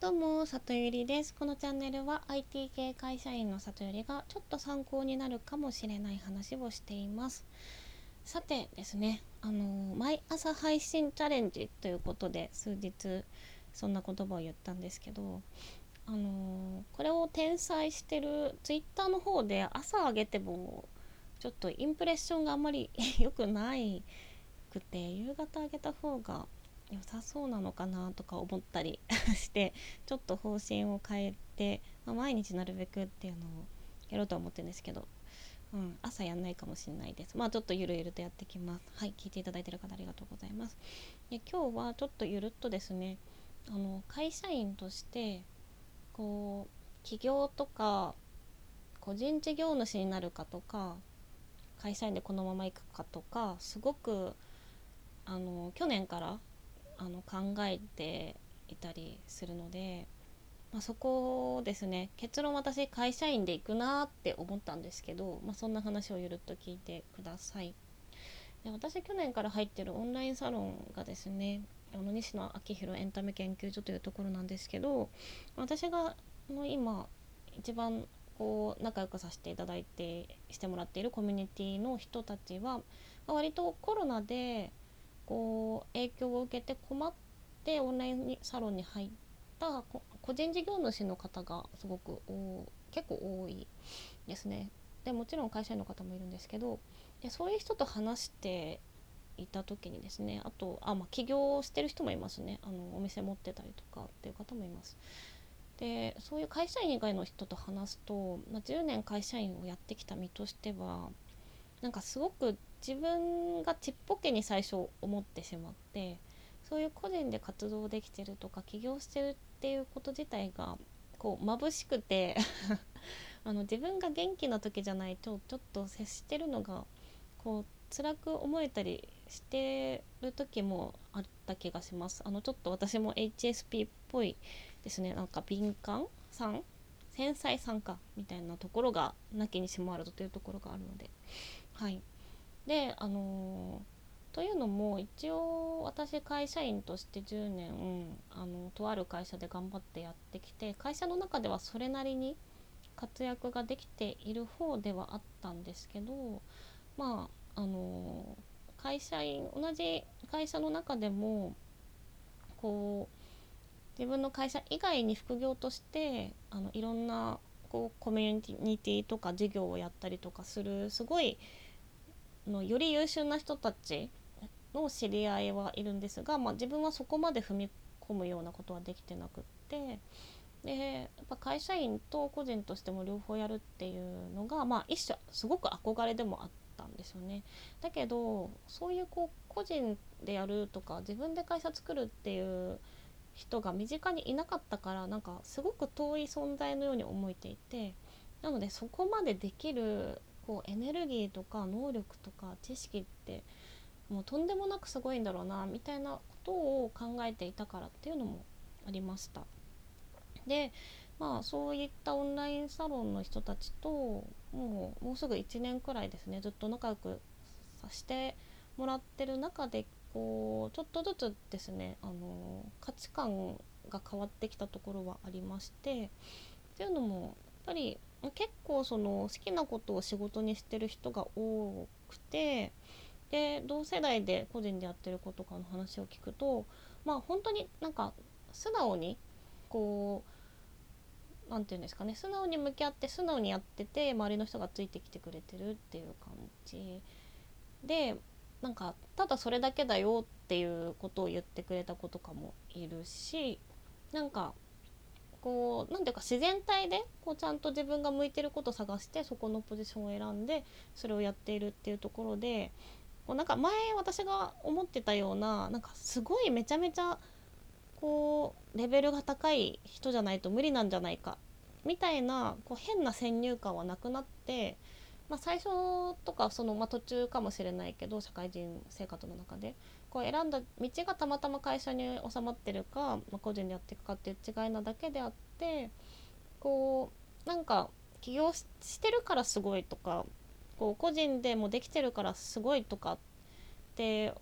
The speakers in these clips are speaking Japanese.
どうも、里ゆりです。このチャンネルは IT 系会社員の里ゆりがちょっと参考になるかもしれない話をしています。さてですね、あの毎朝配信チャレンジということで数日そんな言葉を言ったんですけど、あのこれを転載してる Twitter の方で朝上げてもちょっとインプレッションがあんまり良くないくて夕方上げた方が良さそうなのかなとか思ったり してちょっと方針を変えて、まあ、毎日なるべくっていうのをやろうとは思ってるんですけど、うん、朝やんないかもしれないです。まあちょっとゆるゆるとやってきます。はい聞いていただいてる方ありがとうございます。で今日はちょっとゆるっとですねあの会社員としてこう起業とか個人事業主になるかとか会社員でこのままいくかとかすごくあの去年からあの考えていたりするので、まあ、そこですね結論私会社員で行くなって思ったんですけど、まあ、そんな話をゆるっと聞いてください。で私去年から入ってるオンラインサロンがですねあの西野昭弘エンタメ研究所というところなんですけど私がの今一番こう仲良くさせていただいてしてもらっているコミュニティの人たちは割とコロナでこう影響を受けて困ってオンラインサロンに入った個人事業主の方がすごく結構多いですね。でもちろん会社員の方もいるんですけどでそういう人と話していた時にですねあとあ、まあ、起業してる人もいますねあのお店持ってたりとかっていう方もいます。でそういう会社員以外の人と話すと、まあ、10年会社員をやってきた身としてはなんかすごく自分がちっぽけに最初思ってしまってそういう個人で活動できてるとか起業してるっていうこと自体がこう眩しくて あの自分が元気な時じゃないとちょっと接してるのがこう辛く思えたりしてる時もあった気がします。あのちょっと私も HSP っぽいですね。なんか敏感さん？繊細さんか？みたいなところがなきにしもあるというところがあるので。はい。であのー、というのも一応私会社員として10年、あのとある会社で頑張ってやってきて会社の中ではそれなりに活躍ができている方ではあったんですけどまああのー、会社員同じ会社の中でもこう自分の会社以外に副業としてあのいろんなこうコミュニティとか事業をやったりとかするすごいのより優秀な人たちの知り合いはいるんですが、まあ、自分はそこまで踏み込むようなことはできてなくってでやっぱ会社員と個人としても両方やるっていうのが、まあ、一種すごく憧れでもあったんですよね。だけどそういうこう個人でやるとか自分で会社作るっていう人が身近にいなかったからなんかすごく遠い存在のように思えていてなのでそこまでできるこうエネルギーとか能力とか知識ってもうとんでもなくすごいんだろうなみたいなことを考えていたからっていうのもありました。でまあそういったオンラインサロンの人たちともうもうすぐ1年くらいですねずっと仲良くさせてもらってる中でこうちょっとずつですねあの価値観が変わってきたところはありましてっていうのもぱり結構その好きなことを仕事にしてる人が多くてで同世代で個人でやってる子とかの話を聞くとまあ本当になんか素直にこう何て言うんですかね素直に向き合って素直にやってて周りの人がついてきてくれてるっていう感じ。でなんかただそれだけだよっていうことを言ってくれた子とかもいるしなんかこう何ていうか自然体でこうちゃんと自分が向いてることを探してそこのポジションを選んでそれをやっているっていうところでこうなんか前私が思ってたようななんかすごいめちゃめちゃこうレベルが高い人じゃないと無理なんじゃないかみたいなこう変な先入観はなくなって、まあ、最初とかその、まあ、途中かもしれないけど社会人生活の中でこう選んだ道がたまたま会社に収まってるか、まあ、個人でやっていくかっていう違いなだけであってこうなんか起業してるからすごいとかこう個人でもできてるからすごいとかって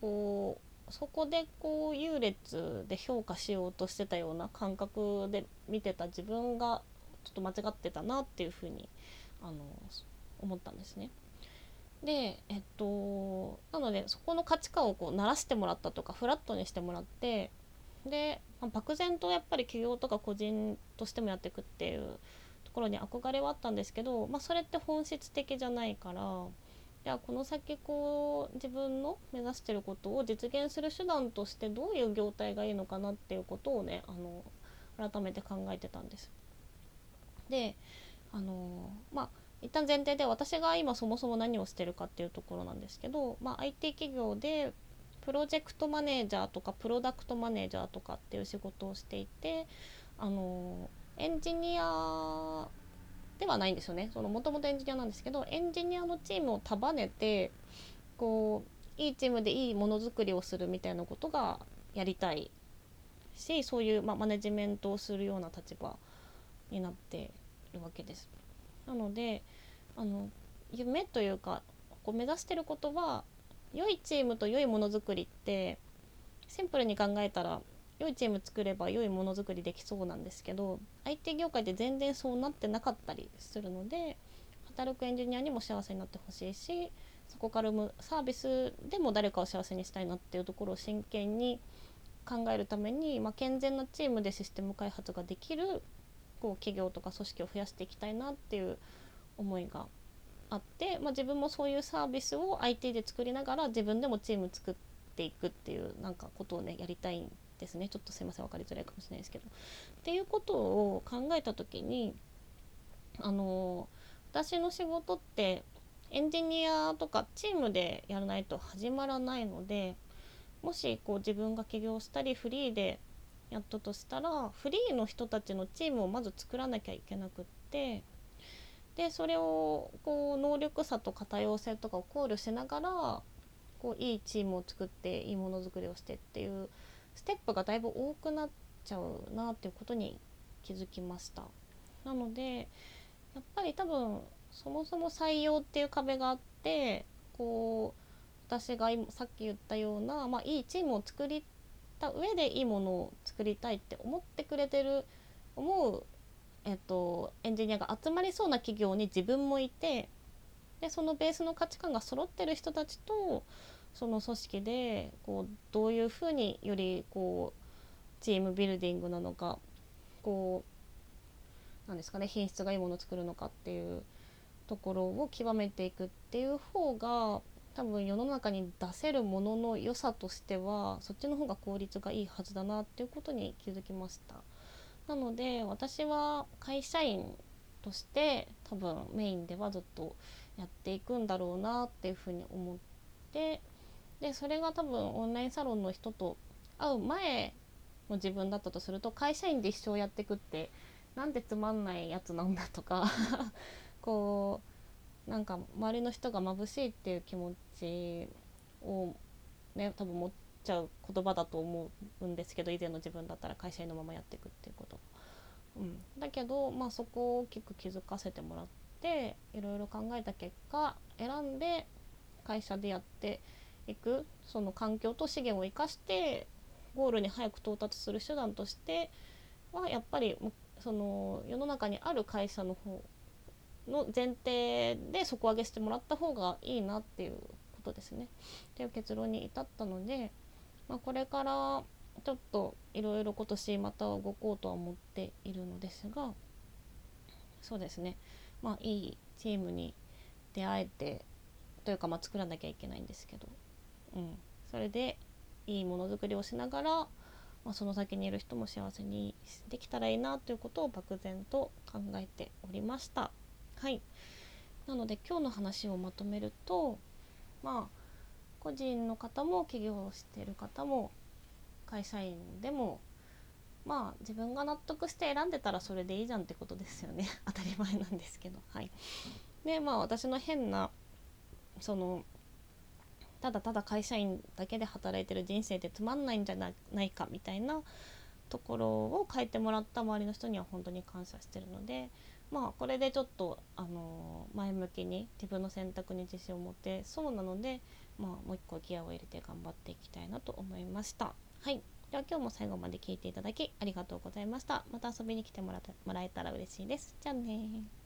こうそこでこう優劣で評価しようとしてたような感覚で見てた自分がちょっと間違ってたなっていうふうにあの思ったんですね。でえっとなのでそこの価値観をこう慣らしてもらったとかフラットにしてもらってで、ま、漠然とやっぱり企業とか個人としてもやっていくっていうところに憧れはあったんですけど、まあ、それって本質的じゃないからじゃあこの先こう自分の目指してることを実現する手段としてどういう業態がいいのかなっていうことをねあの改めて考えてたんです。であのまあ一旦前提で私が今そもそも何をしてるかっていうところなんですけど、まあ、IT 企業でプロジェクトマネージャーとかプロダクトマネージャーとかっていう仕事をしていてあのエンジニアではないんですよねもともとエンジニアなんですけどエンジニアのチームを束ねてこういいチームでいいものづくりをするみたいなことがやりたいしそういう、まあ、マネジメントをするような立場になっているわけです。なのであの夢というかこう目指してることは良いチームと良いものづくりってシンプルに考えたら良いチーム作れば良いものづくりできそうなんですけど IT 業界で全然そうなってなかったりするので働くエンジニアにも幸せになってほしいしそこから生むサービスでも誰かを幸せにしたいなっていうところを真剣に考えるために、まあ、健全なチームでシステム開発ができるこう企業とか組織を増やしていきたいなっていう思いがあって、まあ、自分もそういうサービスを IT で作りながら自分でもチーム作っていくっていうなんかことをねやりたいんですねちょっとすいません分かりづらいかもしれないですけど。っていうことを考えた時にあの私の仕事ってエンジニアとかチームでやらないと始まらないのでもしこう自分が起業したりフリーでやったとしたらフリーの人たちのチームをまず作らなきゃいけなくってでそれをこう能力差とか多様性とかを考慮しながらこういいチームを作っていいものづくりをしてっていうステップがだいぶ多くなっちゃうなっていうことに気づきました。なのでやっぱり多分そもそも採用っていう壁があってこう私がさっき言ったような、まあ、いいチームを作りた上でいいものを作りたいって思ってくれてる思う、えっと、エンジニアが集まりそうな企業に自分もいてでそのベースの価値観が揃ってる人たちとその組織でこうどういうふうによりこうチームビルディングなのかこうなんですかね品質がいいものを作るのかっていうところを極めていくっていう方が多分世の中に出せるものの良さとしてはそっちの方が効率がいいはずだなっていうことに気づきました。なので私は会社員として多分メインではずっとやっていくんだろうなっていうふうに思ってでそれが多分オンラインサロンの人と会う前の自分だったとすると会社員で一生やっていくってなんでつまんないやつなんだとか こうなんか周りの人が眩しいっていう気持ちをね多分持っちゃう言葉だと思うんですけど以前の自分だったら会社員のままやっていくっていうこと。うん、だけど、まあ、そこを大きく気づかせてもらっていろいろ考えた結果選んで会社でやっていくその環境と資源を生かしてゴールに早く到達する手段としてはやっぱりその世の中にある会社の方の前提で底上げしてもらった方がいいなっていうことですね。っていう結論に至ったので、まあ、これからちょっといろいろ今年また動こうとは思っているのですがそうですねまあいいチームに出会えてというかまあ作らなきゃいけないんですけど、うん、それでいいものづくりをしながら、まあ、その先にいる人も幸せにできたらいいなということを漠然と考えておりました。はい。なので今日の話をまとめるとまあ個人の方も起業してる方も会社員でもまあ自分が納得して選んでたらそれでいいじゃんってことですよね。当たり前なんですけど。はい。でまあ私の変なそのただただ会社員だけで働いてる人生ってつまんないんじゃないかみたいなところを変えてもらった周りの人には本当に感謝してるのでまあこれでちょっと、あの前向きに自分の選択に自信を持てそうなのでまあ、もう一個ギアを入れて頑張っていきたいなと思いました。はい。では今日も最後まで聞いていただきありがとうございました。また遊びに来てもらもらえたら嬉しいです。じゃあね